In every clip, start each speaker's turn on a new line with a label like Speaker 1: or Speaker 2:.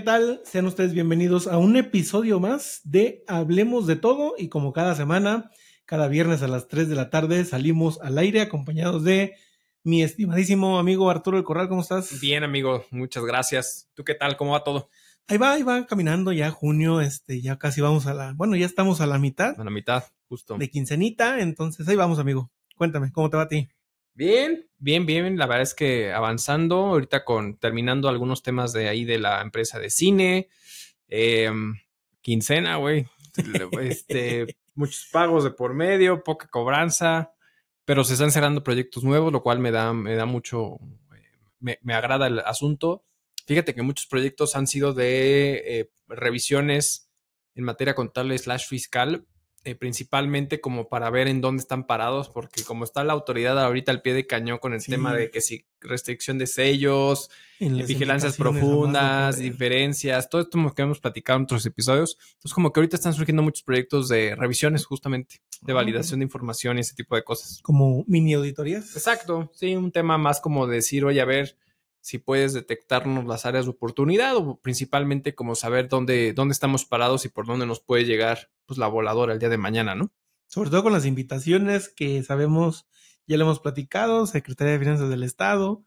Speaker 1: ¿qué tal? Sean ustedes bienvenidos a un episodio más de Hablemos de todo y como cada semana, cada viernes a las 3 de la tarde salimos al aire acompañados de mi estimadísimo amigo Arturo del Corral, ¿cómo estás?
Speaker 2: Bien, amigo, muchas gracias. ¿Tú qué tal? ¿Cómo va todo?
Speaker 1: Ahí va, ahí va, caminando ya junio, este, ya casi vamos a la, bueno, ya estamos a la mitad.
Speaker 2: A la mitad, justo.
Speaker 1: De quincenita, entonces ahí vamos, amigo. Cuéntame, ¿cómo te va a ti?
Speaker 2: Bien, bien, bien. La verdad es que avanzando, ahorita con terminando algunos temas de ahí de la empresa de cine, em, quincena, güey. este, muchos pagos de por medio, poca cobranza, pero se están cerrando proyectos nuevos, lo cual me da, me da mucho, me, me agrada el asunto. Fíjate que muchos proyectos han sido de eh, revisiones en materia contable slash fiscal, eh, principalmente como para ver en dónde están parados, porque como está la autoridad ahorita al pie de cañón con el
Speaker 1: Sí.
Speaker 2: tema de que si restricción de sellos, vigilancias profundas, diferencias, todo esto que hemos platicado en otros episodios. Entonces, como que ahorita están surgiendo muchos proyectos de revisiones, justamente, de
Speaker 1: Ah,
Speaker 2: validación de información y ese tipo de cosas.
Speaker 1: Como mini auditorías.
Speaker 2: Exacto, sí, un tema más como decir, oye, a ver si puedes detectarnos las áreas de oportunidad o principalmente como saber dónde, dónde estamos parados y por dónde nos puede llegar pues la voladora el día de mañana, ¿no?
Speaker 1: sobre todo con las invitaciones que sabemos, ya lo hemos platicado, Secretaría de Finanzas del Estado,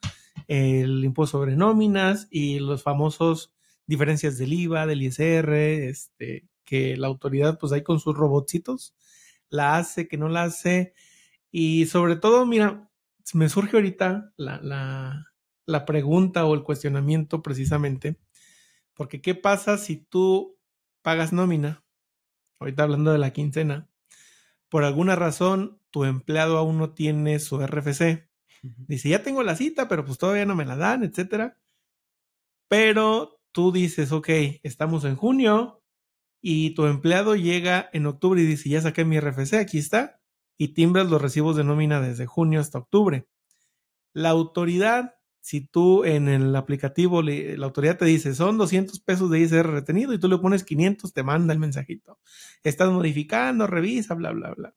Speaker 1: el impuesto sobre nóminas y los famosos diferencias del IVA, del ISR, este, que la autoridad pues ahí con sus robotcitos la hace, que no la hace. Y sobre todo, mira, me surge ahorita la, la, la pregunta o el cuestionamiento precisamente, porque ¿qué pasa si tú pagas nómina? Ahorita hablando de la quincena, por alguna razón tu empleado aún no tiene su RFC. Dice, ya tengo la cita, pero pues todavía no me la dan, etcétera. Pero tú dices, ok, estamos en junio y tu empleado llega en octubre y dice, ya saqué mi RFC, aquí está, y timbras los recibos de nómina desde junio hasta octubre. La autoridad, si tú en el aplicativo, le- la autoridad te dice, son 200 pesos de ISR retenido y tú le pones 500, te manda el mensajito. Estás modificando, revisa, bla, bla, bla.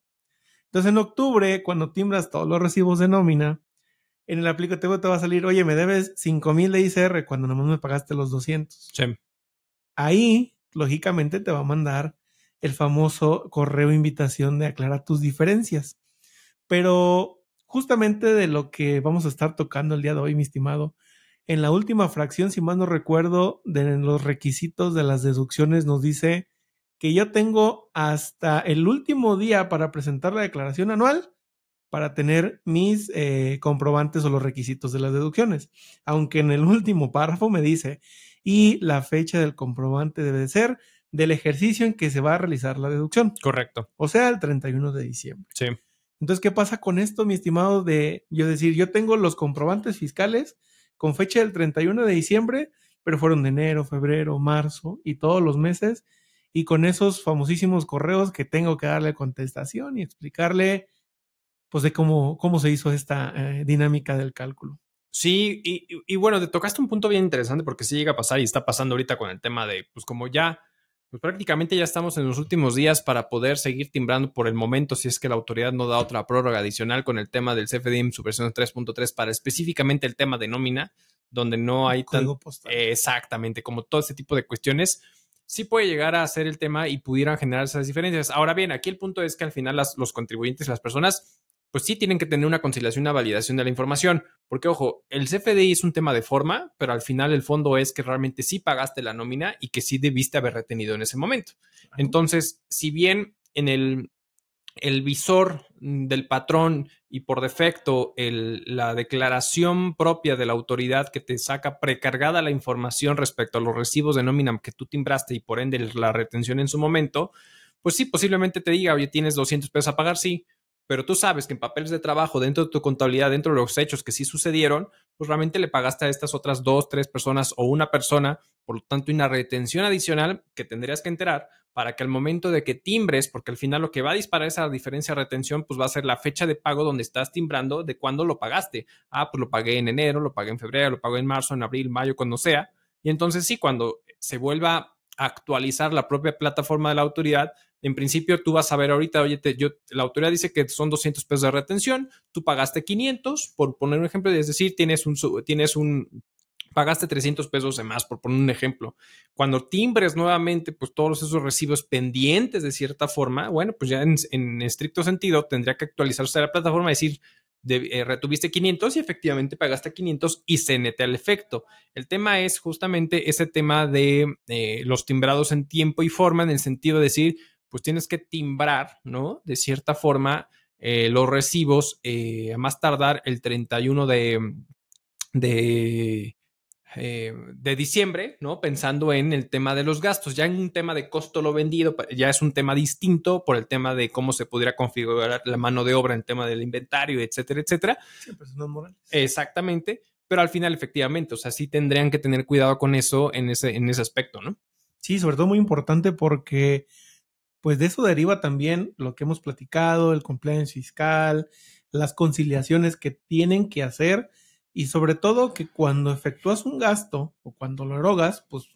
Speaker 1: Entonces en octubre, cuando timbras todos los recibos de nómina, en el aplicativo te va a salir, oye, me debes 5 mil de ICR cuando nomás me pagaste los 200.
Speaker 2: Sí.
Speaker 1: Ahí, lógicamente, te va a mandar el famoso correo invitación de aclarar tus diferencias. Pero justamente de lo que vamos a estar tocando el día de hoy, mi estimado, en la última fracción, si mal no recuerdo, de los requisitos de las deducciones nos dice que yo tengo hasta el último día para presentar la declaración anual para tener mis eh, comprobantes o los requisitos de las deducciones. Aunque en el último párrafo me dice, y la fecha del comprobante debe ser del ejercicio en que se va a realizar la deducción,
Speaker 2: Correcto.
Speaker 1: o sea, el 31 de diciembre.
Speaker 2: Sí.
Speaker 1: Entonces, ¿qué pasa con esto, mi estimado? De yo decir, yo tengo los comprobantes fiscales con fecha del 31 de diciembre, pero fueron de enero, febrero, marzo y todos los meses, y con esos famosísimos correos que tengo que darle contestación y explicarle, pues, de cómo, cómo se hizo esta eh, dinámica del cálculo.
Speaker 2: Sí, y, y- y bueno, te tocaste un punto bien interesante porque sí llega a pasar y está pasando ahorita con el tema de, pues como ya, pues prácticamente ya estamos en los últimos días para poder seguir timbrando por el momento si es que la autoridad no da otra prórroga adicional con el tema del CFDIM, su versión 3.3 para específicamente el tema de nómina, donde no hay tan, eh, exactamente, como todo ese tipo de cuestiones, sí puede llegar a ser el tema y pudieran generar esas diferencias. Ahora bien, aquí el punto es que al final las- los contribuyentes, las personas, pues sí tienen que tener una conciliación, una validación de la información, porque ojo, el CFDI es un tema de forma, pero al final el fondo es que realmente sí pagaste la nómina y que sí debiste haber retenido en ese momento. Entonces, si bien en el, el visor del patrón y por defecto el- la declaración propia de la autoridad que te saca precargada la información respecto a los recibos de nómina que tú timbraste y por ende la retención en su momento, pues sí, posiblemente te diga, oye, tienes 200 pesos a pagar, sí, pero tú sabes que en papeles de trabajo, dentro de tu contabilidad, dentro de los hechos que sí sucedieron, pues realmente le pagaste a estas otras dos, tres personas o una persona, por lo tanto, una retención adicional que tendrías que enterar para que al momento de que timbres, porque al final lo que va a disparar esa diferencia de retención, pues va a ser la fecha de pago donde estás timbrando de cuándo lo pagaste. Ah, pues lo pagué en enero, lo pagué en febrero, lo pagué en marzo, en abril, mayo, cuando sea. Y entonces sí, cuando se vuelva a actualizar la propia plataforma de la autoridad, en principio tú vas a ver ahorita, oye, yo, la autoridad dice que son 200 pesos de retención, tú pagaste 500, por poner un ejemplo, es decir, tienes un, tienes un pagaste 300 pesos de más, por poner un ejemplo. Cuando timbres nuevamente, pues todos esos recibos pendientes de cierta forma, bueno, pues ya en, estricto sentido tendría que actualizarse la plataforma, decir, eh, retuviste 500 y efectivamente pagaste 500 y se nete al efecto. El tema es justamente ese tema de eh, los timbrados en tiempo y forma, en el sentido de decir, pues tienes que timbrar, ¿no? De cierta forma, eh, los recibos a más tardar el 31 de, de, eh, de diciembre, ¿no? Pensando en el tema de los gastos. Ya en un tema de costo lo vendido, ya es un tema distinto por el tema de cómo se pudiera configurar la mano de obra en tema del inventario, etcétera, etcétera. morales. Exactamente. Pero al final, efectivamente, o sea, sí tendrían que tener cuidado con eso en ese, en ese aspecto, ¿no?
Speaker 1: Sí, sobre todo muy importante porque, pues de eso deriva también lo que hemos platicado, el compliance fiscal, las conciliaciones que tienen que hacer y sobre todo que cuando efectúas un gasto o cuando lo erogas, pues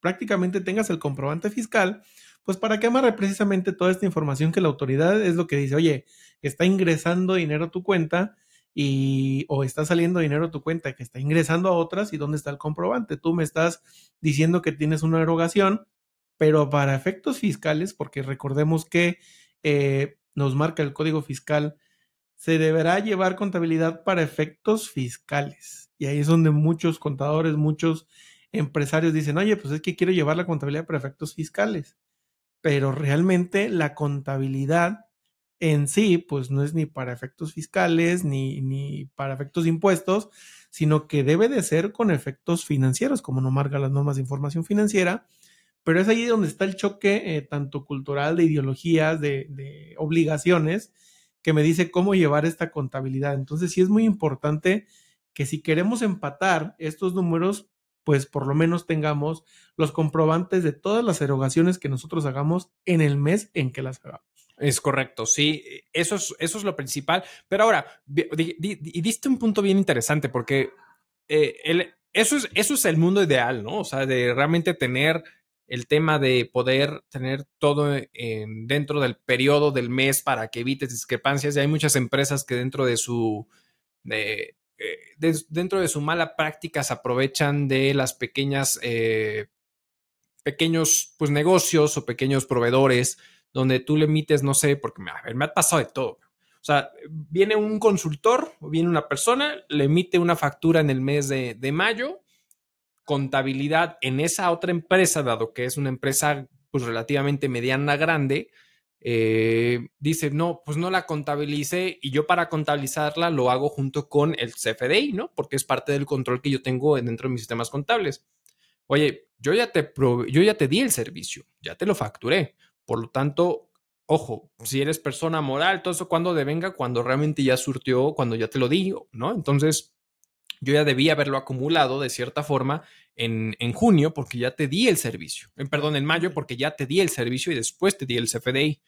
Speaker 1: prácticamente tengas el comprobante fiscal, pues para que amarre precisamente toda esta información que la autoridad es lo que dice, oye, está ingresando dinero a tu cuenta y o está saliendo dinero a tu cuenta que está ingresando a otras y dónde está el comprobante. Tú me estás diciendo que tienes una erogación, pero para efectos fiscales, porque recordemos que eh, nos marca el código fiscal se deberá llevar contabilidad para efectos fiscales. Y ahí es donde muchos contadores, muchos empresarios dicen, oye, pues es que quiero llevar la contabilidad para efectos fiscales. Pero realmente la contabilidad en sí, pues no es ni para efectos fiscales ni, ni para efectos impuestos, sino que debe de ser con efectos financieros, como no marca las normas de información financiera. Pero es ahí donde está el choque eh, tanto cultural, de ideologías, de, de obligaciones, que me dice cómo llevar esta contabilidad. Entonces, sí es muy importante que si queremos empatar estos números, pues por lo menos tengamos los comprobantes de todas las erogaciones que nosotros hagamos en el mes en que las hagamos.
Speaker 2: Es correcto, sí, eso es, eso es lo principal. Pero ahora, y diste un punto bien interesante porque eh, el, eso, es, eso es el mundo ideal, ¿no? O sea, de realmente tener el tema de poder tener todo en, dentro del periodo del mes para que evites discrepancias. Y hay muchas empresas que dentro de su de, eh, dentro de su mala práctica se aprovechan de las pequeñas eh, pequeños pues negocios o pequeños proveedores donde tú le emites, no sé, porque me ha pasado de todo. O sea, viene un consultor o viene una persona, le emite una factura en el mes de, de mayo contabilidad en esa otra empresa, dado que es una empresa pues relativamente mediana, grande, eh, dice, no, pues no la contabilicé y yo para contabilizarla lo hago junto con el CFDI, ¿no? Porque es parte del control que yo tengo dentro de mis sistemas contables. Oye, yo ya te, yo ya te di el servicio, ya te lo facturé. Por lo tanto, ojo, si eres persona moral, todo eso cuando devenga, cuando realmente ya surtió, cuando ya te lo digo, ¿no? Entonces, yo ya debía haberlo acumulado de cierta forma en, junio porque ya te di el servicio. En, perdón, en mayo porque ya te di el servicio y después te di el CFDI.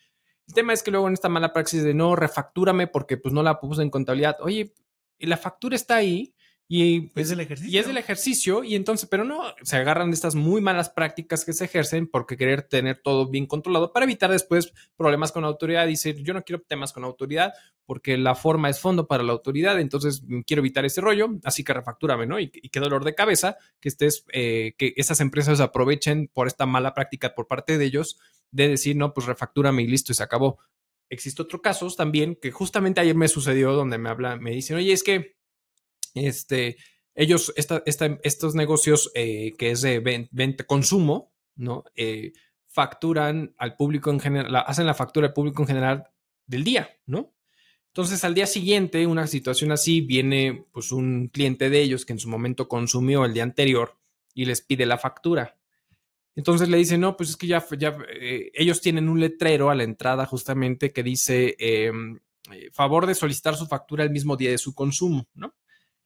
Speaker 2: El tema es que luego en esta mala praxis de no refactúrame porque pues no la puse en contabilidad. Oye, la factura está ahí, y,
Speaker 1: es el ejercicio.
Speaker 2: Y es el ejercicio, y entonces, pero no, se agarran de estas muy malas prácticas que se ejercen porque querer tener todo bien controlado para evitar después problemas con la autoridad. Dice, yo no quiero temas con la autoridad porque la forma es fondo para la autoridad, entonces mm, quiero evitar ese rollo, así que refactúrame, ¿no? Y, qué dolor de cabeza que estés, eh, que esas empresas aprovechen por esta mala práctica por parte de ellos de decir, no, pues refactúrame y listo, y se acabó. Existe otro caso también que justamente ayer me sucedió donde me habla, me dicen, oye, es que este, ellos, estos negocios eh, que es de venta, consumo, ¿no? Eh, facturan al público en general, hacen la factura al público en general del día, ¿no? Entonces, al día siguiente, una situación así, viene pues un cliente de ellos que en su momento consumió el día anterior y les pide la factura. Entonces le dicen, no, pues es que ya, ya eh, ellos tienen un letrero a la entrada justamente que dice, em, favor de solicitar su factura el mismo día de su consumo, ¿no?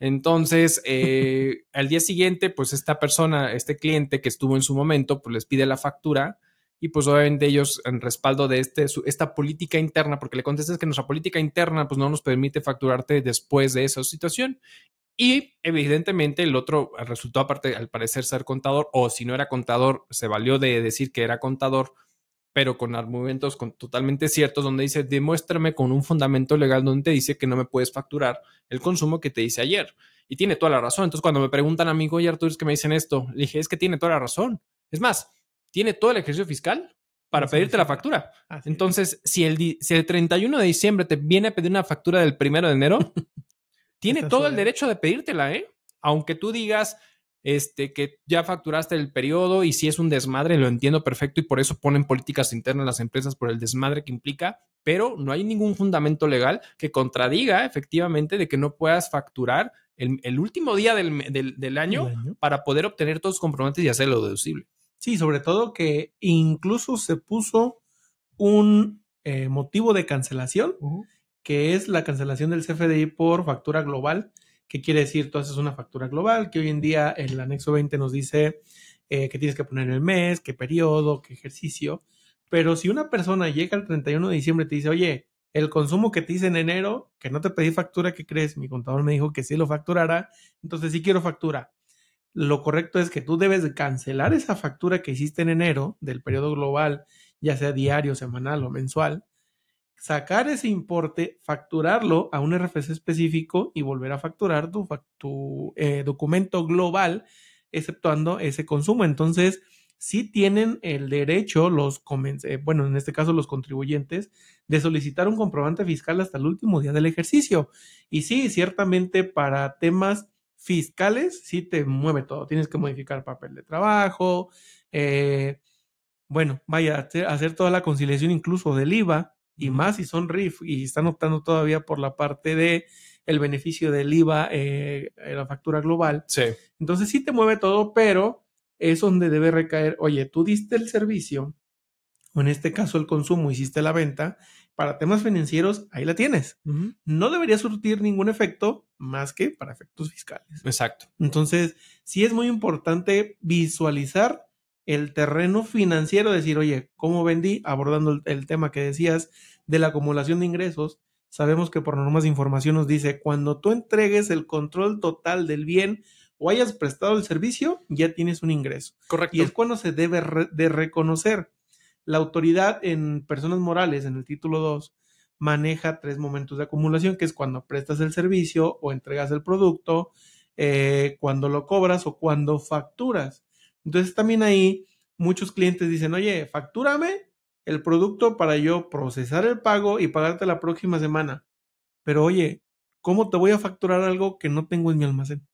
Speaker 2: Entonces, eh, al día siguiente, pues esta persona, este cliente que estuvo en su momento, pues les pide la factura y pues obviamente ellos en respaldo de este, esta política interna, porque le contestas que nuestra política interna pues no nos permite facturarte después de esa situación. Y evidentemente el otro resultó aparte al parecer ser contador o si no era contador, se valió de decir que era contador pero con argumentos con, totalmente ciertos, donde dice, demuéstrame con un fundamento legal donde te dice que no me puedes facturar el consumo que te hice ayer. Y tiene toda la razón. Entonces, cuando me preguntan a mí, oye, Arturo, es que me dicen esto, le dije, es que tiene toda la razón. Es más, tiene todo el ejercicio fiscal para pedirte la factura. Entonces, si el, si el 31 de diciembre te viene a pedir una factura del primero de enero, tiene todo el derecho de pedírtela, ¿eh? Aunque tú digas este, que ya facturaste el periodo y si es un desmadre, lo entiendo perfecto y por eso ponen políticas internas en las empresas por el desmadre que implica, pero no hay ningún fundamento legal que contradiga efectivamente de que no puedas facturar el, último día del, año, para poder obtener todos los comprobantes y hacerlo deducible.
Speaker 1: Sí, sobre todo que incluso se puso un eh, motivo de cancelación, que es la cancelación del CFDI por factura global. ¿Qué quiere decir? Tú haces una factura global, que hoy en día el anexo 20 nos dice eh, que tienes que poner el mes, qué periodo, qué ejercicio. Pero si una persona llega el 31 de diciembre y te dice, oye, el consumo que te hice en enero, que no te pedí factura, ¿qué crees? Mi contador me dijo que sí lo facturara, entonces sí quiero factura. Lo correcto es que tú debes cancelar esa factura que hiciste en enero del periodo global, ya sea diario, semanal o mensual, sacar ese importe, facturarlo a un RFC específico y volver a facturar tu, eh, documento global, exceptuando ese consumo. Entonces, sí tienen el derecho, los, eh, bueno, en este caso los contribuyentes, de solicitar un comprobante fiscal hasta el último día del ejercicio. Y sí, ciertamente para temas fiscales, sí te mueve todo. Tienes que modificar papel de trabajo, eh, bueno, vaya, hacer, hacer toda la conciliación incluso del IVA, y más si son RIF y están optando todavía por la parte de el beneficio del IVA eh, en la factura global.
Speaker 2: Sí.
Speaker 1: Entonces sí te mueve todo, pero es donde debe recaer, oye, tú diste el servicio, o en este caso el consumo, hiciste la venta, para temas financieros, ahí la tienes. No debería surtir ningún efecto más que para efectos fiscales.
Speaker 2: Exacto.
Speaker 1: Entonces, sí es muy importante visualizar el terreno financiero, decir, oye, ¿cómo vendí? Abordando el, tema que decías de la acumulación de ingresos, sabemos que por normas de información nos dice, cuando tú entregues el control total del bien o hayas prestado el servicio, ya tienes un ingreso.
Speaker 2: Correcto.
Speaker 1: Y es cuando se debe de reconocer. La autoridad en personas morales, en el título 2, maneja tres momentos de acumulación, que es cuando prestas el servicio o entregas el producto, eh, cuando lo cobras o cuando facturas. Entonces también ahí muchos clientes dicen, oye, factúrame el producto para yo procesar el pago y pagarte la próxima semana. Pero oye, ¿cómo te voy a facturar algo que no tengo en mi almacén?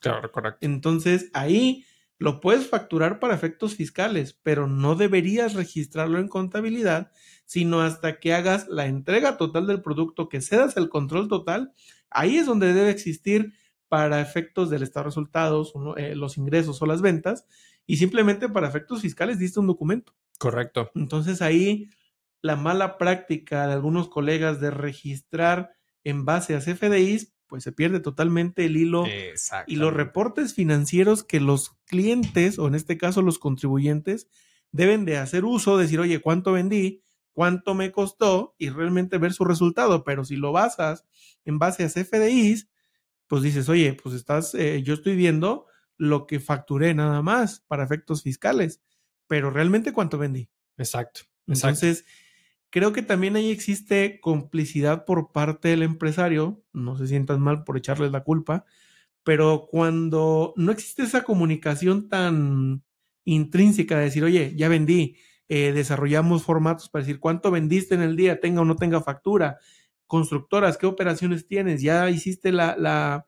Speaker 2: Claro, correcto.
Speaker 1: Entonces ahí lo puedes facturar para efectos fiscales, pero no deberías registrarlo en contabilidad, sino hasta que hagas la entrega total del producto, que cedas el control total. Ahí es donde debe existir para efectos del estado de resultados, eh, los ingresos o las ventas, y simplemente para efectos fiscales diste un documento.
Speaker 2: Correcto.
Speaker 1: Entonces ahí la mala práctica de algunos colegas de registrar en base a CFDIs, pues se pierde totalmente el hilo y los reportes financieros que los clientes, o en este caso los contribuyentes, deben de hacer uso, decir, oye, ¿cuánto vendí? ¿Cuánto me costó? Y realmente ver su resultado. Pero si lo basas en base a CFDIs, pues dices, oye, pues estás, eh, yo estoy viendo lo que facturé nada más para efectos fiscales, pero realmente cuánto vendí.
Speaker 2: Exacto.
Speaker 1: Entonces, creo que también ahí existe complicidad por parte del empresario, no se sientan mal por echarles la culpa, pero cuando no existe esa comunicación tan intrínseca de decir, oye, ya vendí, eh, desarrollamos formatos para decir cuánto vendiste en el día, tenga o no tenga factura, constructoras, qué operaciones tienes, ya hiciste la, la,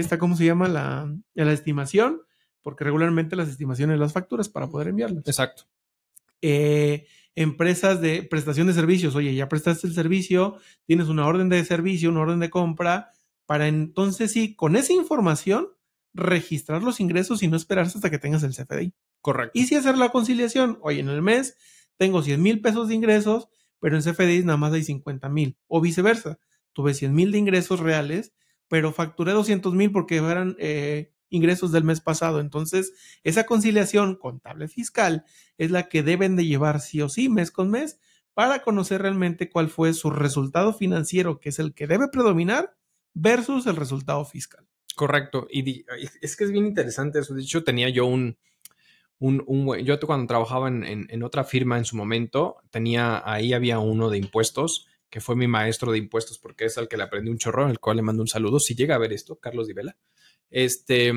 Speaker 1: esta, ¿cómo se llama? La, la estimación, porque regularmente las estimaciones las facturas para poder enviarlas.
Speaker 2: Exacto.
Speaker 1: Eh, empresas de prestación de servicios, oye, ya prestaste el servicio, tienes una orden de servicio, una orden de compra, para entonces sí, con esa información, registrar los ingresos y no esperarse hasta que tengas el CFDI.
Speaker 2: Correcto.
Speaker 1: Y si hacer la conciliación, oye, en el mes tengo 100 mil pesos de ingresos, pero en CFDI nada más hay 50 mil, o viceversa, tuve 100 mil de ingresos reales, pero facturé 200 mil porque eran eh, ingresos del mes pasado. Entonces, esa conciliación contable fiscal es la que deben de llevar sí o sí mes con mes para conocer realmente cuál fue su resultado financiero, que es el que debe predominar, versus el resultado fiscal.
Speaker 2: Correcto. Y es que es bien interesante eso. De hecho, tenía yo un, yo cuando trabajaba en, en, otra firma en su momento, tenía, ahí había uno de impuestos, que fue mi maestro de impuestos, porque es al que le aprendí un chorro, al cual le mando un saludo, si llega a ver esto, Carlos Divela. Este,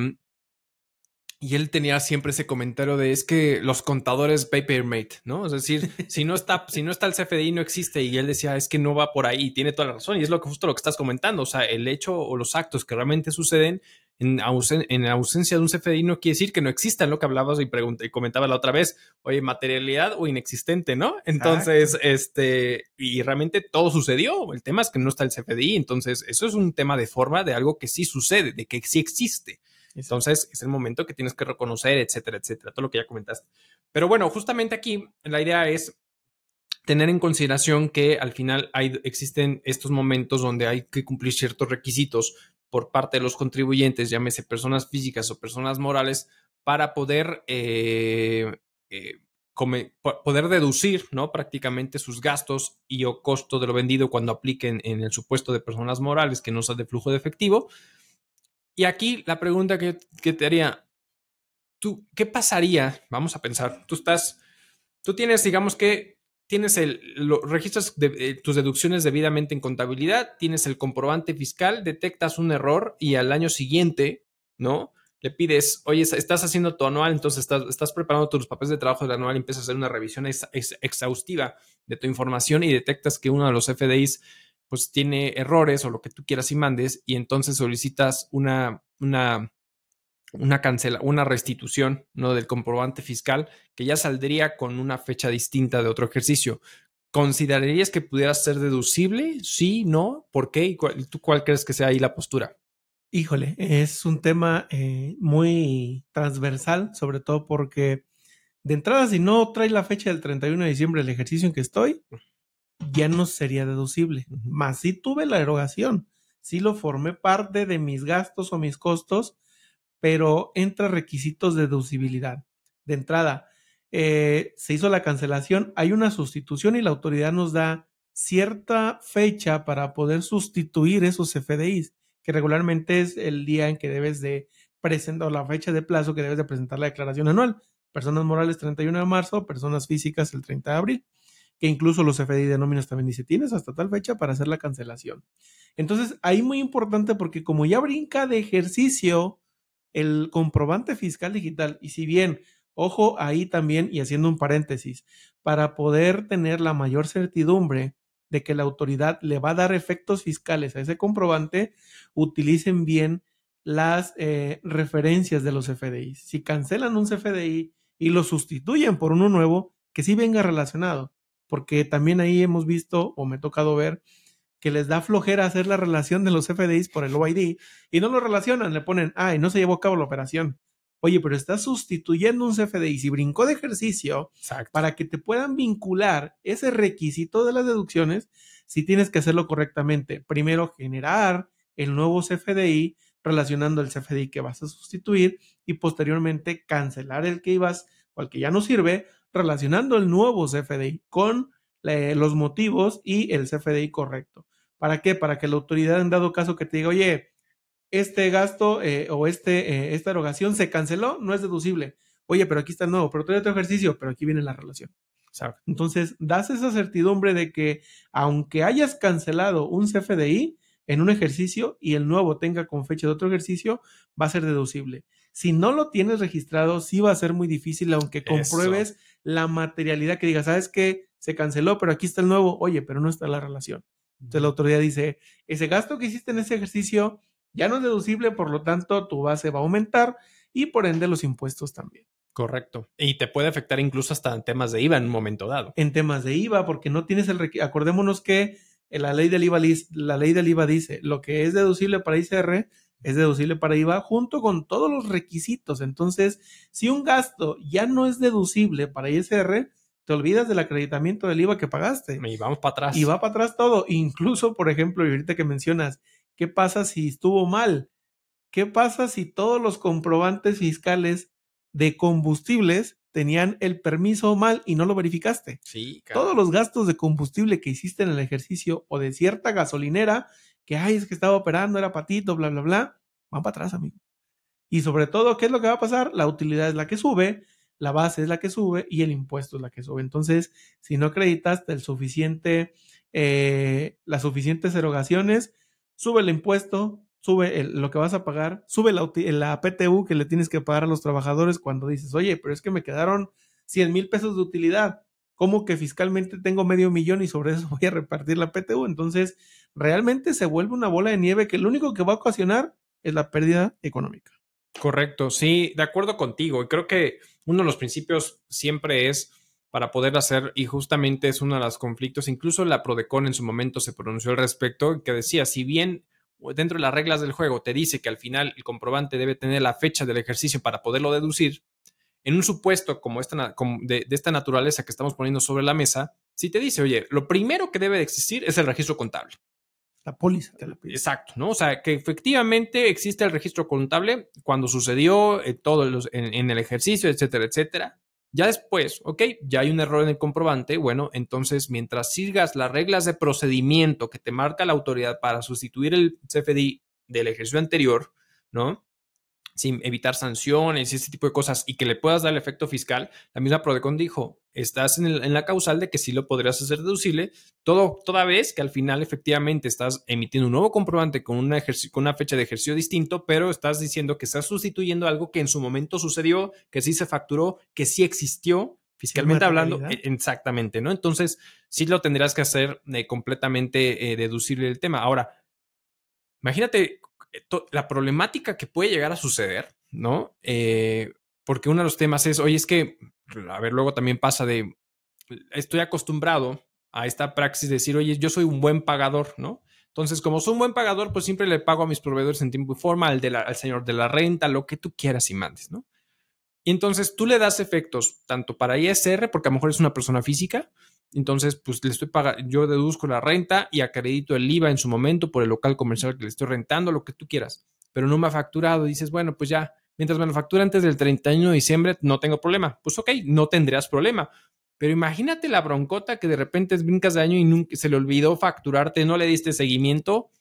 Speaker 2: y él tenía siempre ese comentario de es que los contadores papermate, ¿no? Es decir, si no está, si no está el CFDI no existe y él decía es que no va por ahí, y tiene toda la razón y es lo que justo lo que estás comentando, o sea, el hecho o los actos que realmente suceden en, en ausencia de un CFDI no quiere decir que no existan, lo que hablabas y, y comentaba la otra vez, oye, materialidad o inexistente, ¿no? Entonces, este, y realmente todo sucedió, el tema es que no está el CFDI, entonces eso es un tema de forma de algo que sí sucede, de que sí existe. Entonces es el momento que tienes que reconocer, etcétera, etcétera, todo lo que ya comentaste. Pero bueno, justamente aquí la idea es tener en consideración que al final hay, existen estos momentos donde hay que cumplir ciertos requisitos por parte de los contribuyentes, llámese personas físicas o personas morales, para poder, eh, eh, poder deducir ¿no? prácticamente sus gastos y o costo de lo vendido cuando apliquen en el supuesto de personas morales que no sea de flujo de efectivo. Y aquí la pregunta que, te haría, ¿tú qué pasaría? Vamos a pensar, tú estás, tú tienes, digamos que tienes el, lo, registras eh, tus deducciones debidamente en contabilidad, tienes el comprobante fiscal, detectas un error y al año siguiente, ¿no? Le pides, oye, estás haciendo tu anual, entonces estás, estás preparando tus papeles de trabajo del anual y empiezas a hacer una revisión exhaustiva de tu información y detectas que uno de los FDIs pues tiene errores o lo que tú quieras y mandes y entonces solicitas una, una, una cancela, una restitución ¿no? del comprobante fiscal que ya saldría con una fecha distinta de otro ejercicio. ¿Considerarías que pudiera ser deducible? Sí, no, ¿por qué? ¿Y tú cuál crees que sea ahí la postura?
Speaker 1: Híjole, es un tema eh, muy transversal, sobre todo porque de entrada, si no trae la fecha del 31 de diciembre del ejercicio en que estoy, ya no sería deducible. Más si tuve la erogación, si lo formé parte de mis gastos o mis costos, pero entra requisitos de deducibilidad. De entrada, eh, se hizo la cancelación, hay una sustitución y la autoridad nos da cierta fecha para poder sustituir esos FDIs, que regularmente es el día en que debes de presentar, la fecha de plazo que debes de presentar la declaración anual. Personas morales 31 de marzo, personas físicas el 30 de abril que incluso los FDI de nóminas también dice, tienes hasta tal fecha para hacer la cancelación. Entonces, ahí muy importante porque como ya brinca de ejercicio el comprobante fiscal digital, y si bien, ojo ahí también, y haciendo un paréntesis, para poder tener la mayor certidumbre de que la autoridad le va a dar efectos fiscales a ese comprobante, utilicen bien las eh, referencias de los FDI. Si cancelan un CFDI y lo sustituyen por uno nuevo, que sí venga relacionado porque también ahí hemos visto o me ha tocado ver que les da flojera hacer la relación de los FDIs por el OID y no lo relacionan, le ponen, ay, no se llevó a cabo la operación. Oye, pero estás sustituyendo un CFDI. Si brincó de ejercicio para que te puedan vincular ese requisito de las deducciones, si tienes que hacerlo correctamente. Primero, generar el nuevo CFDI relacionando el CFDI que vas a sustituir y posteriormente cancelar el que ibas o el que ya no sirve relacionando el nuevo CFDI con eh, los motivos y el CFDI correcto. ¿Para qué? Para que la autoridad en dado caso que te diga, oye, este gasto eh, o este, eh, esta erogación se canceló, no es deducible. Oye, pero aquí está el nuevo, pero trae otro ejercicio, pero aquí viene la relación. Entonces, das esa certidumbre de que aunque hayas cancelado un CFDI en un ejercicio y el nuevo tenga con fecha de otro ejercicio, va a ser deducible. Si no lo tienes registrado, sí va a ser muy difícil, aunque compruebes la materialidad que diga, ¿sabes qué? Se canceló, pero aquí está el nuevo. Oye, pero no está la relación. Entonces la autoridad dice, ese gasto que hiciste en ese ejercicio ya no es deducible, por lo tanto tu base va a aumentar y por ende los impuestos también.
Speaker 2: Correcto. Y te puede afectar incluso hasta en temas de IVA en un momento dado.
Speaker 1: En temas de IVA, porque no tienes el... Acordémonos que la ley del IVA, la ley del IVA dice, lo que es deducible para ICR es deducible para IVA junto con todos los requisitos. Entonces, si un gasto ya no es deducible para ISR, te olvidas del acreditamiento del IVA que pagaste.
Speaker 2: Y vamos para atrás.
Speaker 1: Y va para atrás todo. Incluso, por ejemplo, y ahorita que mencionas, ¿qué pasa si estuvo mal? ¿Qué pasa si todos los comprobantes fiscales de combustibles tenían el permiso mal y no lo verificaste?
Speaker 2: Sí,
Speaker 1: Todos los gastos de combustible que hiciste en el ejercicio o de cierta gasolinera que, ay, es que estaba operando, era patito, bla, bla, bla, van para atrás, amigo. Y sobre todo, ¿qué es lo que va a pasar? La utilidad es la que sube, la base es la que sube y el impuesto es la que sube. Entonces, si no acreditas el suficiente, eh, las suficientes erogaciones, sube el impuesto, sube lo que vas a pagar, sube la, la, PTU que le tienes que pagar a los trabajadores cuando dices, oye, pero es que me quedaron 100 mil pesos de utilidad. ¿Cómo que fiscalmente tengo medio millón y sobre eso voy a repartir la PTU? Entonces, realmente se vuelve una bola de nieve que lo único que va a ocasionar es la pérdida económica.
Speaker 2: Correcto, sí, de acuerdo contigo. Y creo que uno de los principios siempre es para poder hacer, y justamente es uno de los conflictos, incluso la Prodecon en su momento se pronunció al respecto, que decía, si bien dentro de las reglas del juego te dice que al final el comprobante debe tener la fecha del ejercicio para poderlo deducir, en un supuesto como, esta, de, de, esta naturaleza que estamos poniendo sobre la mesa, si te dice, oye, lo primero que debe de existir es el registro contable.
Speaker 1: La póliza
Speaker 2: Exacto, ¿no? O sea, que efectivamente existe el registro contable cuando sucedió eh, todo en, en, el ejercicio, etcétera, etcétera. Ya después, ok, ya hay un error en el comprobante. Bueno, entonces, mientras sigas las reglas de procedimiento que te marca la autoridad para sustituir el CFDI del ejercicio anterior, ¿no? sin evitar sanciones y ese tipo de cosas y que le puedas dar el efecto fiscal, la misma Prodecon dijo, estás en, la causal de que sí lo podrías hacer deducible, todo, toda vez que al final efectivamente estás emitiendo un nuevo comprobante con una, con una fecha de ejercicio distinto, pero estás diciendo que estás sustituyendo algo que en su momento sucedió, que sí se facturó, que sí existió, fiscalmente hablando, e, exactamente, ¿no? Entonces, sí lo tendrás que hacer eh, completamente eh, deducible el tema. Ahora, imagínate la problemática que puede llegar a suceder, ¿no? Eh, porque uno de los temas es, oye, es que, a ver, luego también pasa de, estoy acostumbrado a esta praxis de decir, oye, yo soy un buen pagador, ¿no? Entonces, como soy un buen pagador, pues siempre le pago a mis proveedores en tiempo y forma, al, señor de la renta, lo que tú quieras y mandes, ¿no? Y entonces tú le das efectos tanto para ISR, porque a lo mejor es una persona física, entonces, pues le estoy pagando, yo deduzco la renta y acredito el IVA en su momento por el local comercial que le estoy rentando, lo que tú quieras, pero no me ha facturado. Dices, bueno, pues ya, mientras me lo factura antes del 31 de diciembre, no tengo problema. Pues ok, no tendrías problema. Pero imagínate la broncota que de repente brincas de año y nunca se le olvidó facturarte, no le diste seguimiento.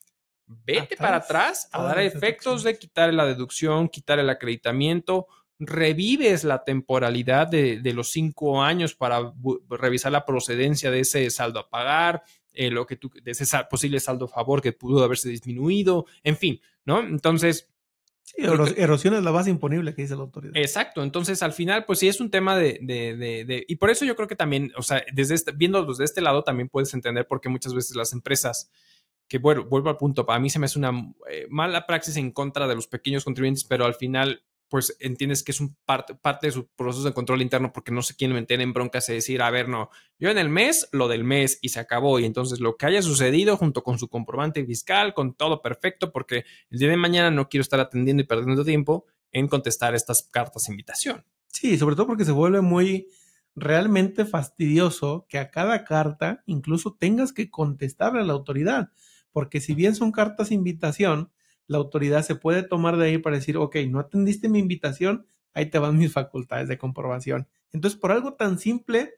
Speaker 2: Vete para atrás a dar efectos de quitar la deducción, quitar el acreditamiento revives la temporalidad de, los cinco años para revisar la procedencia de ese saldo a pagar, eh, lo que tú, de ese posible saldo a favor que pudo haberse disminuido, en fin, ¿no? Entonces...
Speaker 1: Sí, erosión es la base imponible que dice la autoridad.
Speaker 2: Exacto, entonces al final, pues sí es un tema de, de, y por eso yo creo que también, o sea, desde este, viendo desde este lado también puedes entender por qué muchas veces las empresas que bueno, vuelvo al punto, para mí se me hace una eh, mala praxis en contra de los pequeños contribuyentes, pero al final pues entiendes que es un parte, parte de su proceso de control interno porque no se quieren meter en broncas y decir, a ver, no, yo en el mes, lo del mes y se acabó. Y entonces lo que haya sucedido junto con su comprobante fiscal, con todo perfecto, porque el día de mañana no quiero estar atendiendo y perdiendo tiempo en contestar estas cartas de invitación.
Speaker 1: Sí, sobre todo porque se vuelve muy realmente fastidioso que a cada carta incluso tengas que contestarle a la autoridad, porque si bien son cartas de invitación, la autoridad se puede tomar de ahí para decir, ok, no atendiste mi invitación, ahí te van mis facultades de comprobación. Entonces, por algo tan simple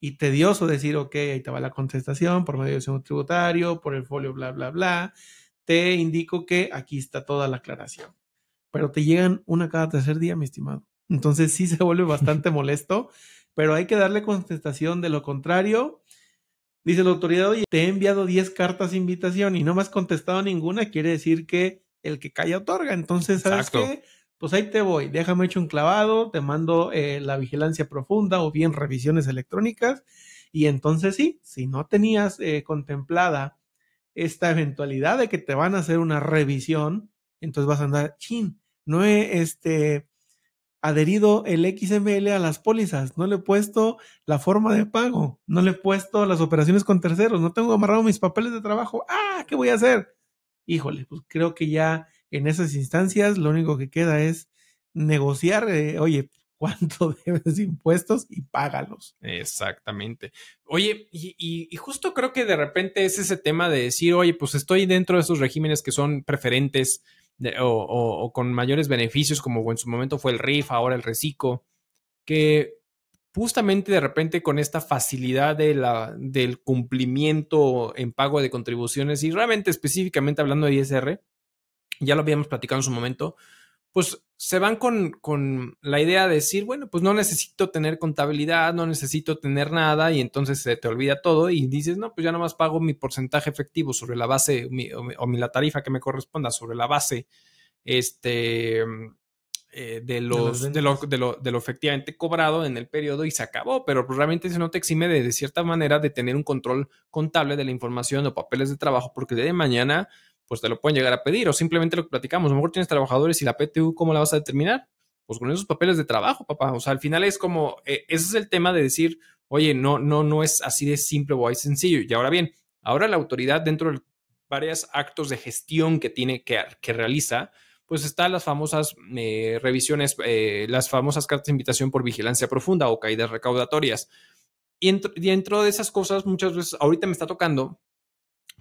Speaker 1: y tedioso decir, ok, ahí te va la contestación por medio de un tributario, por el folio, bla, bla, bla, te indico que aquí está toda la aclaración. Pero te llegan una cada tercer día, mi estimado. Entonces sí se vuelve bastante molesto, pero hay que darle contestación. De lo contrario, dice la autoridad, oye, te he enviado 10 cartas de invitación y no me has contestado ninguna, quiere decir que el que calla otorga. Entonces, ¿sabes qué? Pues ahí te voy, déjame hecho un clavado, te mando eh, la vigilancia profunda o bien revisiones electrónicas. Y entonces sí, si no tenías eh, contemplada esta eventualidad de que te van a hacer una revisión, entonces vas a andar, chin, no he este, adherido el XML a las pólizas, no le he puesto la forma de pago, no le he puesto las operaciones con terceros, no tengo amarrado mis papeles de trabajo. Ah, ¿qué voy a hacer? híjole, pues creo que ya en esas instancias lo único que queda es negociar, eh, oye, cuánto debes de impuestos y págalos.
Speaker 2: Exactamente. Oye, y, justo creo que de repente es ese tema de decir, oye, pues estoy dentro de esos regímenes que son preferentes o, con mayores beneficios, como en su momento fue el RIF, ahora el RECICO, que justamente de repente con esta facilidad de la, del cumplimiento en pago de contribuciones y realmente específicamente hablando de ISR, ya lo habíamos platicado en su momento, pues se van con, con, la idea de decir, bueno, pues no necesito tener contabilidad, no necesito tener nada y entonces se te olvida todo y dices, no, pues ya nomás pago mi porcentaje efectivo sobre la base o, mi, la tarifa que me corresponda sobre la base este, eh, de, los, de, lo, de, lo, de, lo, efectivamente cobrado en el periodo y se acabó, pero pues realmente eso no te exime de, de cierta manera de tener un control contable de la información o papeles de trabajo porque de mañana pues te lo pueden llegar a pedir. O simplemente lo que platicamos, a lo mejor tienes trabajadores y la PTU, ¿cómo la vas a determinar? Pues con esos papeles de trabajo, papá. O sea, al final es como, eh, ese es el tema de decir, oye, no, no, no es así de simple o así sencillo. Y ahora bien, ahora la autoridad dentro de varios actos de gestión que tiene que, que realiza, pues están las famosas eh, revisiones, eh, las famosas cartas de invitación por vigilancia profunda o caídas recaudatorias. Y dentro de esas cosas, muchas veces, ahorita me está tocando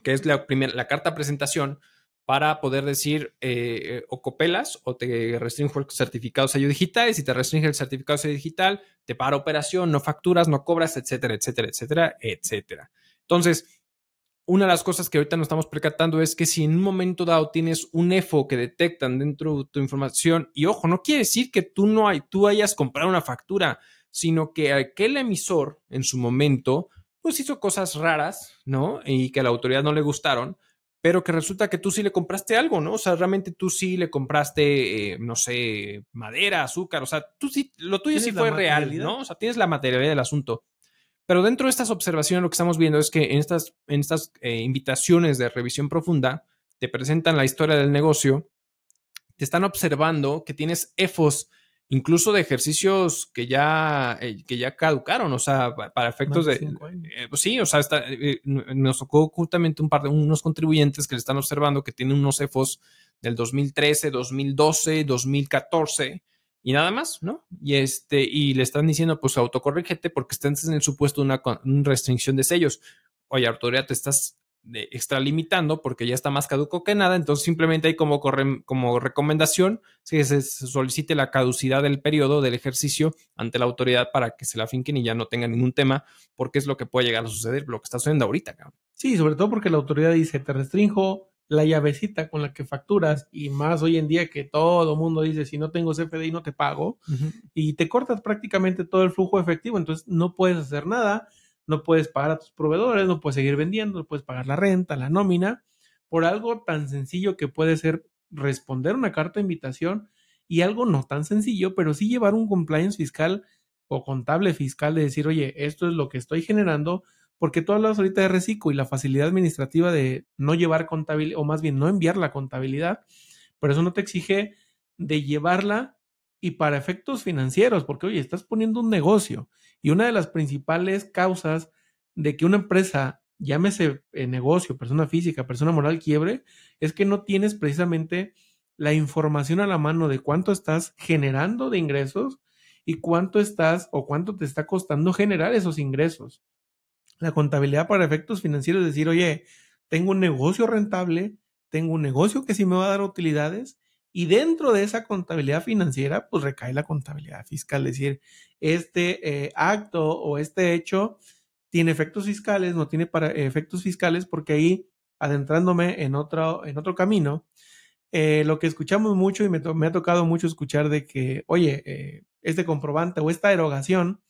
Speaker 2: que es la, primera, la carta presentación para poder decir eh, o copelas o te restringo el certificado sello digital. Y si te restringe el certificado sello digital, te para operación, no facturas, no cobras, etcétera, etcétera, etcétera, etcétera. Entonces, una de las cosas que ahorita nos estamos percatando es que si en un momento dado tienes un EFO que detectan dentro de tu información, y ojo, no quiere decir que tú no hay, tú hayas comprado una factura, sino que aquel emisor en su momento pues hizo cosas raras, ¿no? Y que a la autoridad no le gustaron, pero que resulta que tú sí le compraste algo, ¿no? O sea, realmente tú sí le compraste, eh, no sé, madera, azúcar, o sea, tú sí, lo tuyo sí fue real, ¿no? O sea, tienes la materialidad del asunto. Pero dentro de estas observaciones lo que estamos viendo es que en estas, en estas eh, invitaciones de revisión profunda te presentan la historia del negocio, te están observando que tienes EFOS incluso de ejercicios que ya, eh, que ya caducaron, o sea, para efectos de... Eh, pues sí, o sea, eh, nos tocó justamente un par de unos contribuyentes que le están observando que tienen unos EFOS del 2013, 2012, 2014 y nada más, ¿no? Y este, y le están diciendo, pues autocorrígete porque estás en el supuesto de una, una restricción de sellos. Oye, autoridad, te estás de extralimitando porque ya está más caduco que nada, entonces simplemente hay como, como recomendación que se solicite la caducidad del periodo del ejercicio ante la autoridad para que se la finquen y ya no tenga ningún tema, porque es lo que puede llegar a suceder, lo que está sucediendo ahorita. Cabrón.
Speaker 1: Sí, sobre todo porque la autoridad dice, te restringo la llavecita con la que facturas y más hoy en día que todo mundo dice, si no tengo CFDI no te pago y te cortas prácticamente todo el flujo efectivo, entonces no puedes hacer nada no puedes pagar a tus proveedores, no puedes seguir vendiendo, no puedes pagar la renta, la nómina, por algo tan sencillo que puede ser responder una carta de invitación y algo no tan sencillo, pero sí llevar un compliance fiscal o contable fiscal de decir, oye, esto es lo que estoy generando, porque tú hablas ahorita de reciclo y la facilidad administrativa de no llevar contabilidad, o más bien no enviar la contabilidad, pero eso no te exige de llevarla y para efectos financieros, porque oye, estás poniendo un negocio y una de las principales causas de que una empresa, llámese eh, negocio, persona física, persona moral, quiebre, es que no tienes precisamente la información a la mano de cuánto estás generando de ingresos y cuánto estás o cuánto te está costando generar esos ingresos. La contabilidad para efectos financieros es decir, oye, tengo un negocio rentable, tengo un negocio que sí me va a dar utilidades y dentro de esa contabilidad financiera, pues recae la contabilidad fiscal, es decir, este eh, acto o este hecho tiene efectos fiscales, no tiene para, efectos fiscales, porque ahí, adentrándome en otro, en otro camino, eh, lo que escuchamos mucho y me, ha tocado mucho escuchar de que, oye, eh, este comprobante o esta erogación,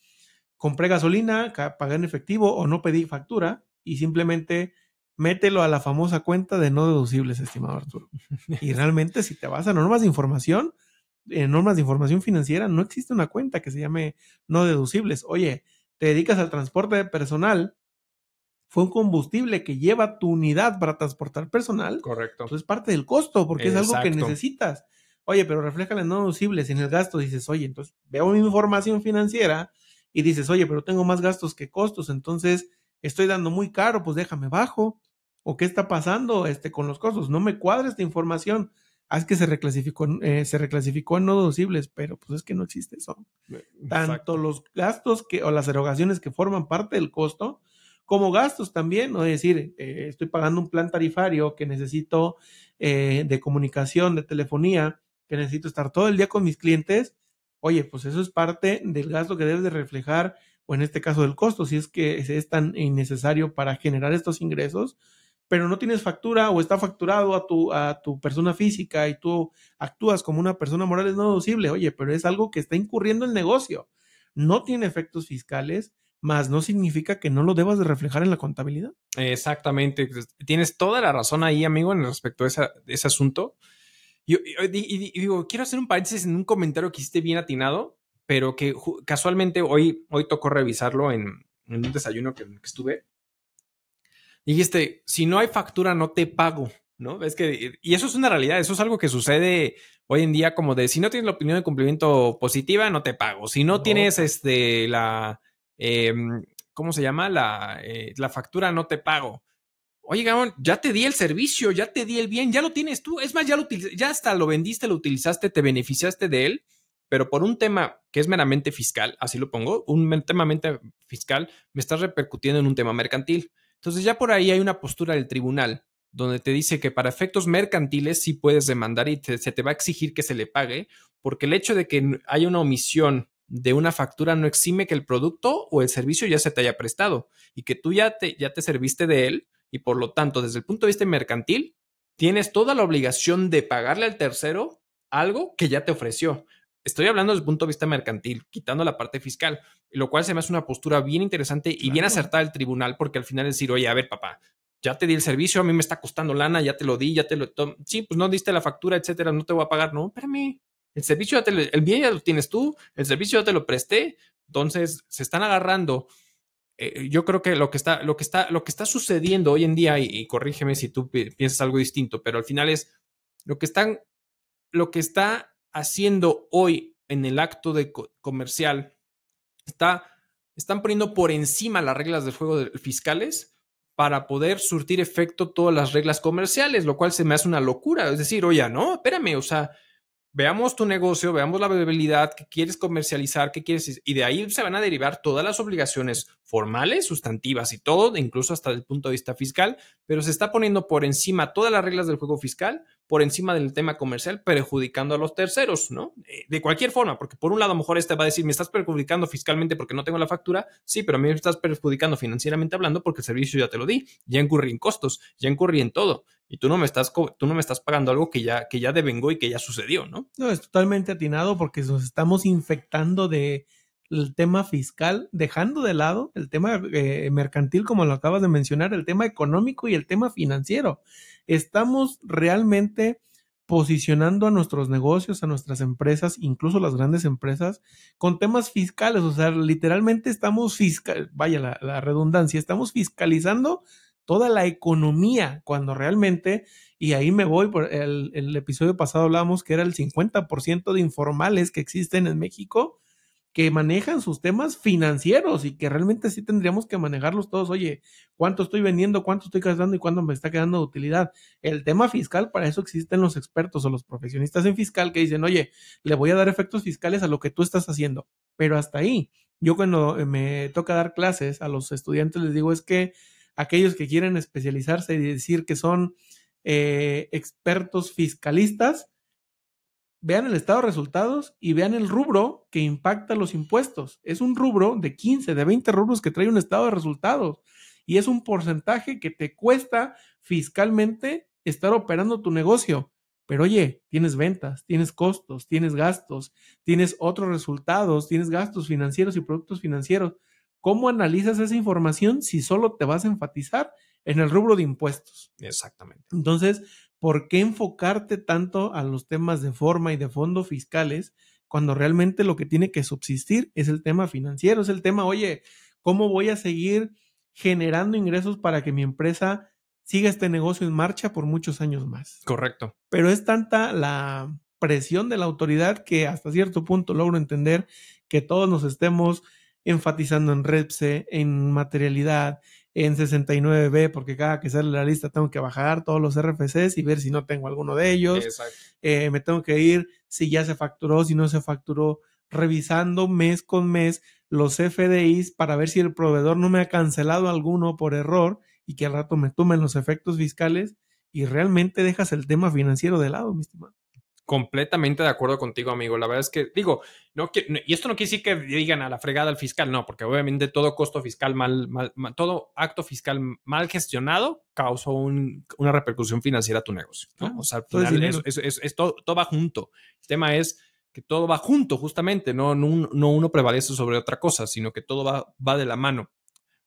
Speaker 1: compré gasolina, pagué en efectivo o no pedí factura y simplemente mételo a la famosa cuenta de no deducibles, estimado Arturo. Y realmente si te vas a normas de información, en normas de información financiera no existe una cuenta que se llame no deducibles. Oye, te dedicas al transporte de personal, fue un combustible que lleva tu unidad para transportar personal.
Speaker 2: Correcto.
Speaker 1: Entonces es parte del costo porque es algo que necesitas. Oye, pero refleja en no deducibles en el gasto. Dices, oye, entonces veo mi información financiera y dices, oye, pero tengo más gastos que costos. Entonces estoy dando muy caro, pues déjame bajo. ¿O qué está pasando este, con los costos? No me cuadra esta información. Ah, es que se reclasificó, eh, se reclasificó en no deducibles, pero pues es que no existe eso. Tanto los gastos que, o las erogaciones que forman parte del costo, como gastos también, ¿no? Es decir, eh, estoy pagando un plan tarifario que necesito eh, de comunicación, de telefonía, que necesito estar todo el día con mis clientes. Oye, pues eso es parte del gasto que debes de reflejar, o en este caso del costo, si es que es tan innecesario para generar estos ingresos, pero no tienes factura o está facturado a tu, a tu persona física y tú actúas como una persona moral, es no deducible. Oye, pero es algo que está incurriendo el negocio. No tiene efectos fiscales, más no significa que no lo debas de reflejar en la contabilidad.
Speaker 2: Exactamente. Pues, tienes toda la razón ahí, amigo, en respecto a ese asunto. Y, digo, quiero hacer un paréntesis en un comentario que hiciste bien atinado, pero que casualmente hoy, hoy tocó revisarlo en, un desayuno que, que estuve dijiste, si no hay factura, no te pago, ¿no? Es que, y eso es una realidad, eso es algo que sucede hoy en día como de, si no tienes la opinión de cumplimiento positiva, no te pago. Si no, tienes este, la, em, ¿cómo se llama? La, eh, la factura, no te pago. Oye, Gabón, ya te di el servicio, ya te di el bien, ya lo tienes tú. Es más, ya lo ya hasta lo vendiste, lo utilizaste, te beneficiaste de él, pero por un tema que es meramente fiscal, así lo pongo, un tema fiscal, me estás repercutiendo en un tema mercantil. Entonces ya por ahí hay una postura del tribunal donde te dice que para efectos mercantiles sí puedes demandar y se te va a exigir que se le pague, porque el hecho de que haya una omisión de una factura no exime que el producto o el servicio ya se te haya prestado y que tú ya te, ya te serviste de él y por lo tanto desde el punto de vista mercantil tienes toda la obligación de pagarle al tercero algo que ya te ofreció. Estoy hablando desde el punto de vista mercantil, quitando la parte fiscal, lo cual se me hace una postura bien interesante y bien acertada del tribunal, porque al final es decir, oye, a ver, papá, ya te di el servicio, a mí me está costando lana, ya te lo di, ya te lo... Sí, pues no diste la factura, etcétera, no te voy a pagar. No, espérame, el servicio ya te lo, el bien ya lo tienes tú, el servicio ya te lo presté, entonces se están agarrando. Eh, yo creo que lo que está, lo que está, lo que está sucediendo hoy en día, y, y corrígeme si tú piensas algo distinto, pero al final es lo que están, lo que está haciendo hoy en el acto de comercial está, están poniendo por encima las reglas del juego fiscales para poder surtir efecto todas las reglas comerciales, lo cual se me hace una locura. Es decir, oye, no, espérame, o sea, veamos tu negocio, veamos la viabilidad que quieres comercializar, qué quieres, y de ahí se van a derivar todas las obligaciones formales, sustantivas y todo, incluso hasta el punto de vista fiscal, pero se está poniendo por encima todas las reglas del juego fiscal, por encima del tema comercial, perjudicando a los terceros, ¿no? Eh, de cualquier forma, porque por un lado a lo mejor este va a decir, me estás perjudicando fiscalmente porque no tengo la factura, sí, pero a mí me estás perjudicando financieramente hablando porque el servicio ya te lo di, ya incurrí en costos, ya incurrí en todo y tú no me estás, tú no me estás pagando algo que ya, que ya devengó y que ya sucedió, ¿no?
Speaker 1: No, es totalmente atinado porque nos estamos infectando de el tema fiscal, dejando de lado el tema eh, mercantil, como lo acabas de mencionar, el tema económico y el tema financiero. Estamos realmente posicionando a nuestros negocios, a nuestras empresas, incluso las grandes empresas, con temas fiscales. O sea, literalmente estamos fiscal, vaya la, redundancia, estamos fiscalizando toda la economía, cuando realmente, y ahí me voy, por el, el episodio pasado hablábamos que era el 50% de informales que existen en México, que manejan sus temas financieros y que realmente sí tendríamos que manejarlos todos. Oye, ¿cuánto estoy vendiendo? ¿Cuánto estoy gastando? ¿Y cuánto me está quedando de utilidad? El tema fiscal, para eso existen los expertos o los profesionistas en fiscal que dicen, oye, le voy a dar efectos fiscales a lo que tú estás haciendo. Pero hasta ahí, yo cuando me toca dar clases a los estudiantes les digo es que aquellos que quieren especializarse y decir que son eh, expertos fiscalistas, vean el estado de resultados y vean el rubro que impacta los impuestos. Es un rubro de 15, de 20 rubros que trae un estado de resultados y es un porcentaje que te cuesta fiscalmente estar operando tu negocio. Pero oye, tienes ventas, tienes costos, tienes gastos, tienes otros resultados, tienes gastos financieros y productos financieros. ¿Cómo analizas esa información si solo te vas a enfatizar en el rubro de impuestos?
Speaker 2: Exactamente.
Speaker 1: Entonces, ¿por qué enfocarte tanto a los temas de forma y de fondo fiscales cuando realmente lo que tiene que subsistir es el tema financiero? Es el tema, oye, ¿cómo voy a seguir generando ingresos para que mi empresa siga este negocio en marcha por muchos años más?
Speaker 2: Correcto.
Speaker 1: Pero es tanta la presión de la autoridad que hasta cierto punto logro entender que todos nos estemos enfatizando en REPSE, en materialidad, en 69B, porque cada que sale la lista tengo que bajar todos los RFCs y ver si no tengo alguno de ellos. Eh, me tengo que ir si ya se facturó, si no se facturó, revisando mes con mes los FDIs para ver si el proveedor no me ha cancelado alguno por error y que al rato me tomen los efectos fiscales y realmente dejas el tema financiero de lado, mi estimado.
Speaker 2: Completamente de acuerdo contigo, amigo. La verdad es que, digo, no, y esto no quiere decir que digan a la fregada al fiscal, no, porque obviamente todo costo fiscal mal, mal, todo acto fiscal mal gestionado causó una repercusión financiera a tu negocio. ¿no? o sea, al final es, todo, va junto. El tema es que todo va junto, justamente, no, no, uno prevalece sobre otra cosa, sino que todo va, va de la mano.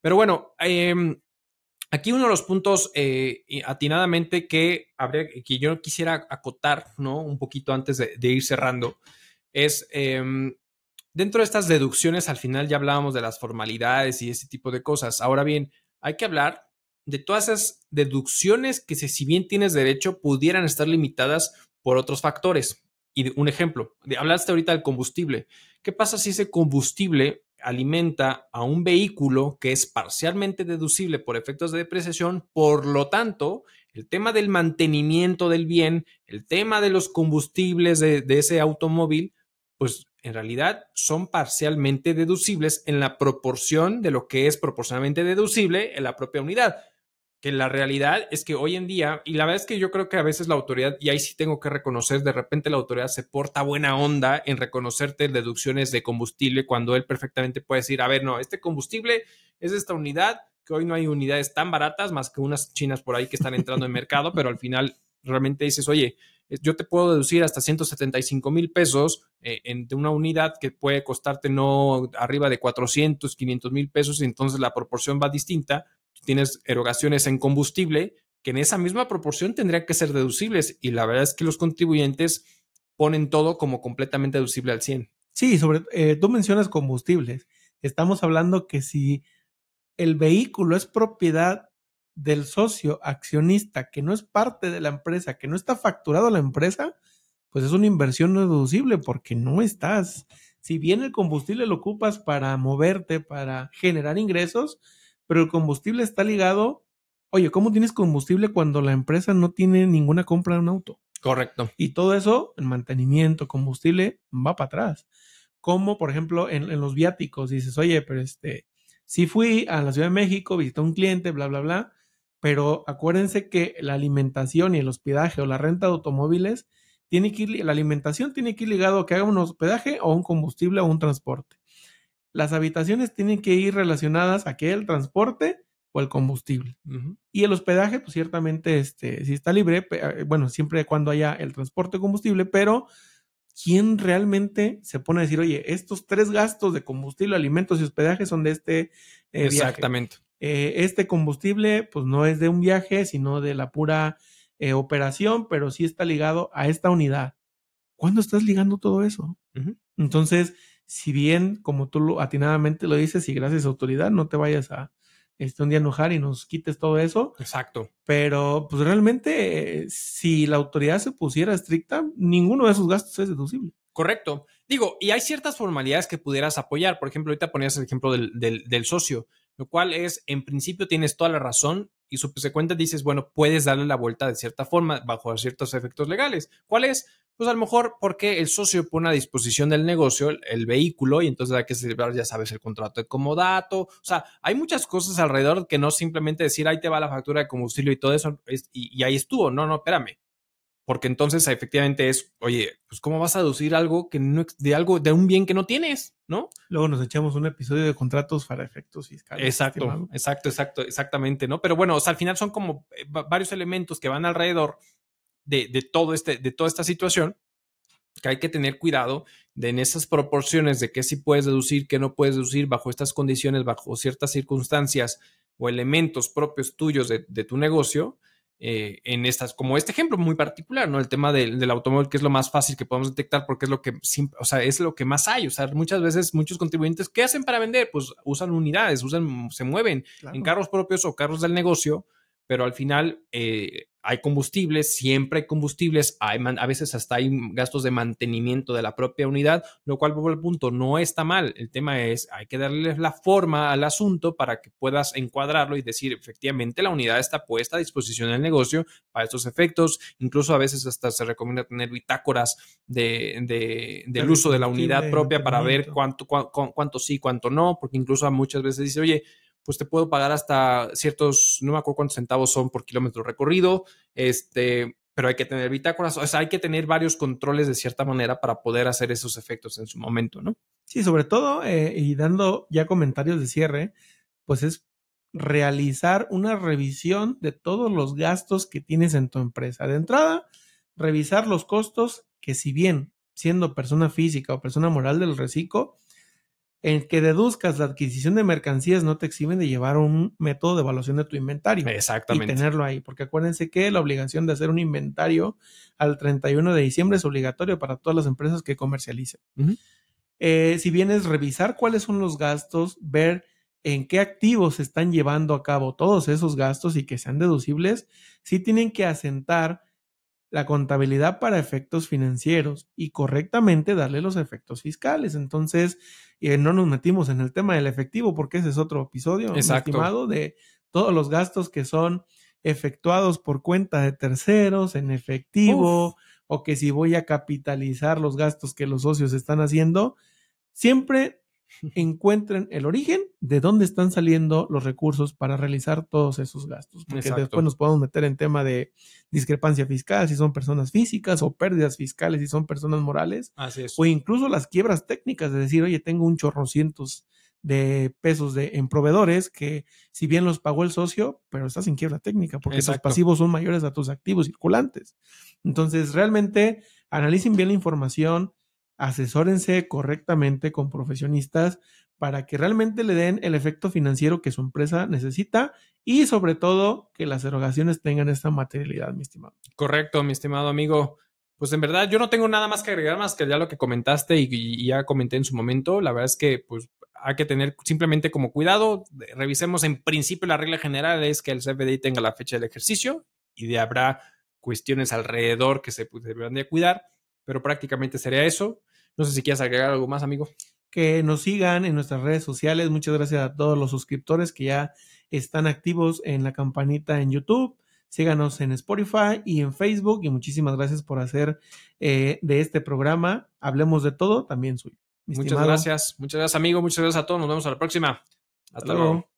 Speaker 2: Pero bueno, eh, Aquí uno de los puntos eh, atinadamente que, habría, que yo quisiera acotar, ¿no? Un poquito antes de, ir cerrando, es em, dentro de estas deducciones, al final ya hablábamos de las formalidades y ese tipo de cosas. Ahora bien, hay que hablar de todas esas deducciones que si bien tienes derecho, pudieran estar limitadas por otros factores. Y un ejemplo, hablaste ahorita del combustible. ¿Qué pasa si ese combustible alimenta a un vehículo que es parcialmente deducible por efectos de depreciación, por lo tanto, el tema del mantenimiento del bien, el tema de los combustibles de, ese automóvil, pues en realidad son parcialmente deducibles en la proporción de lo que es proporcionalmente deducible en la propia unidad que la realidad es que hoy en día, y la verdad es que yo creo que a veces la autoridad, y ahí sí tengo que reconocer, de repente la autoridad se porta buena onda en reconocerte deducciones de combustible cuando él perfectamente puede decir, a ver, no, este combustible es esta unidad, que hoy no hay unidades tan baratas más que unas chinas por ahí que están entrando en mercado, pero al final realmente dices, oye, yo te puedo deducir hasta 175 mil pesos eh, en, de una unidad que puede costarte no arriba de 400, 500 mil pesos, y entonces la proporción va distinta tienes erogaciones en combustible que en esa misma proporción tendrían que ser deducibles y la verdad es que los contribuyentes ponen todo como completamente deducible al 100.
Speaker 1: Sí, sobre eh, tú mencionas combustibles. Estamos hablando que si el vehículo es propiedad del socio accionista que no es parte de la empresa, que no está facturado a la empresa, pues es una inversión no deducible porque no estás. Si bien el combustible lo ocupas para moverte, para generar ingresos, pero el combustible está ligado. Oye, ¿cómo tienes combustible cuando la empresa no tiene ninguna compra de un auto?
Speaker 2: Correcto.
Speaker 1: Y todo eso, el mantenimiento, combustible, va para atrás. Como, por ejemplo, en, los viáticos, dices, oye, pero este, sí fui a la Ciudad de México, visité a un cliente, bla, bla, bla, pero acuérdense que la alimentación y el hospedaje o la renta de automóviles tiene que ir, la alimentación tiene que ir ligado a que haga un hospedaje o un combustible o un transporte las habitaciones tienen que ir relacionadas a que el transporte o el combustible. Y el hospedaje, pues ciertamente, este, si está libre, eh, bueno, siempre cuando haya el transporte combustible, pero ¿quién realmente se pone a decir, oye, estos tres gastos de combustible, alimentos y hospedaje son de este
Speaker 2: eh, Exactamente.
Speaker 1: Eh, este combustible, pues no es de un viaje, sino de la pura operación, pero sí está ligado a esta unidad. ¿Cuándo estás ligando todo eso? Entonces, si bien, como tú lo, atinadamente lo dices, y gracias a autoridad, no te vayas a este, un día enojar y nos quites todo eso.
Speaker 2: Exacto.
Speaker 1: Pero, pues realmente, si la autoridad se pusiera estricta, ninguno de esos gastos es deducible.
Speaker 2: Correcto. Digo, y hay ciertas formalidades que pudieras apoyar. Por ejemplo, ahorita ponías el ejemplo del, del socio, lo cual es, en principio, tienes toda la razón y subsecuente dices, bueno, puedes darle la vuelta de cierta forma bajo ciertos efectos legales. ¿Cuál es? Pues a lo mejor porque el socio pone a disposición del negocio el, vehículo y entonces hay que celebrar, ya sabes, el contrato de comodato. O sea, hay muchas cosas alrededor que no simplemente decir, ahí te va la factura de combustible y todo eso y, y ahí estuvo. No, no, espérame porque entonces efectivamente es, oye, pues cómo vas a deducir algo que no de algo de un bien que no tienes, ¿no?
Speaker 1: Luego nos echamos un episodio de contratos para efectos fiscales.
Speaker 2: Exacto, exacto, exacto, exactamente, ¿no? Pero bueno, o sea, al final son como eh, varios elementos que van alrededor de, de todo este, de toda esta situación que hay que tener cuidado de en esas proporciones de qué sí puedes deducir, qué no puedes deducir bajo estas condiciones, bajo ciertas circunstancias o elementos propios tuyos de, de tu negocio, eh, en estas, como este ejemplo muy particular, ¿no? El tema del, automóvil, que es lo más fácil que podemos detectar porque es lo que, o sea, es lo que más hay. O sea, muchas veces muchos contribuyentes, ¿qué hacen para vender? Pues usan unidades, usan, se mueven en carros propios o carros del negocio, pero al final eh, hay combustibles, siempre hay combustibles, hay a veces hasta hay gastos de mantenimiento de la propia unidad, lo cual, por el punto, no está mal. El tema es, hay que darle la forma al asunto para que puedas encuadrarlo y decir, efectivamente, la unidad está puesta a disposición del negocio para estos efectos. Incluso a veces hasta se recomienda tener bitácoras de, del uso de la unidad propia para ver cuánto, cuánto sí, cuánto no, porque incluso muchas veces dice, oye, pues te puedo pagar hasta ciertos, no me acuerdo cuántos centavos son por kilómetro recorrido, este, pero hay que tener bitácoras, o sea, hay que tener varios controles de cierta manera para poder hacer esos efectos en su momento, ¿no?
Speaker 1: Sí, sobre todo, eh, y dando ya comentarios de cierre, pues es realizar una revisión de todos los gastos que tienes en tu empresa. De entrada, revisar los costos que si bien siendo persona física o persona moral del reciclo, en que deduzcas la adquisición de mercancías no te eximen de llevar un método de evaluación de tu inventario.
Speaker 2: Exactamente.
Speaker 1: Y tenerlo ahí, porque acuérdense que la obligación de hacer un inventario al 31 de diciembre es obligatorio para todas las empresas que comercialicen. Eh, si bien es revisar cuáles son los gastos, ver en qué activos se están llevando a cabo todos esos gastos y que sean deducibles, sí tienen que asentar la contabilidad para efectos financieros y correctamente darle los efectos fiscales. Entonces, eh, no nos metimos en el tema del efectivo porque ese es otro episodio, estimado, de todos los gastos que son efectuados por cuenta de terceros en efectivo o que si voy a capitalizar los gastos que los socios están haciendo, siempre encuentren el origen de dónde están saliendo los recursos para realizar todos esos gastos. Porque después nos podemos meter en tema de discrepancia fiscal si son personas físicas o pérdidas fiscales si son personas morales.
Speaker 2: Así es.
Speaker 1: O incluso las quiebras técnicas de decir, oye, tengo un chorro cientos de pesos de, en proveedores que si bien los pagó el socio, pero estás en quiebra técnica porque tus pasivos son mayores a tus activos circulantes. Entonces, realmente analicen bien la información, asesórense correctamente con profesionistas para que realmente le den el efecto financiero que su empresa necesita y sobre todo que las erogaciones tengan esta materialidad, mi estimado.
Speaker 2: Correcto, mi estimado amigo. Pues en verdad yo no tengo nada más que agregar más que ya lo que comentaste y, ya comenté en su momento. La verdad es que pues hay que tener simplemente como cuidado. Revisemos en principio la regla general es que el CFDI tenga la fecha del ejercicio y de habrá cuestiones alrededor que se pues, deberán de cuidar, pero prácticamente sería eso. No sé si quieres agregar algo más, amigo.
Speaker 1: Que nos sigan en nuestras redes sociales. Muchas gracias a todos los suscriptores que ya están activos en la campanita en YouTube. Síganos en Spotify y en Facebook. Y muchísimas gracias por hacer eh, de este programa Hablemos de todo, también suyo.
Speaker 2: Muchas gracias. Muchas gracias, amigo. Muchas gracias a todos. Nos vemos a la próxima. Hasta, luego.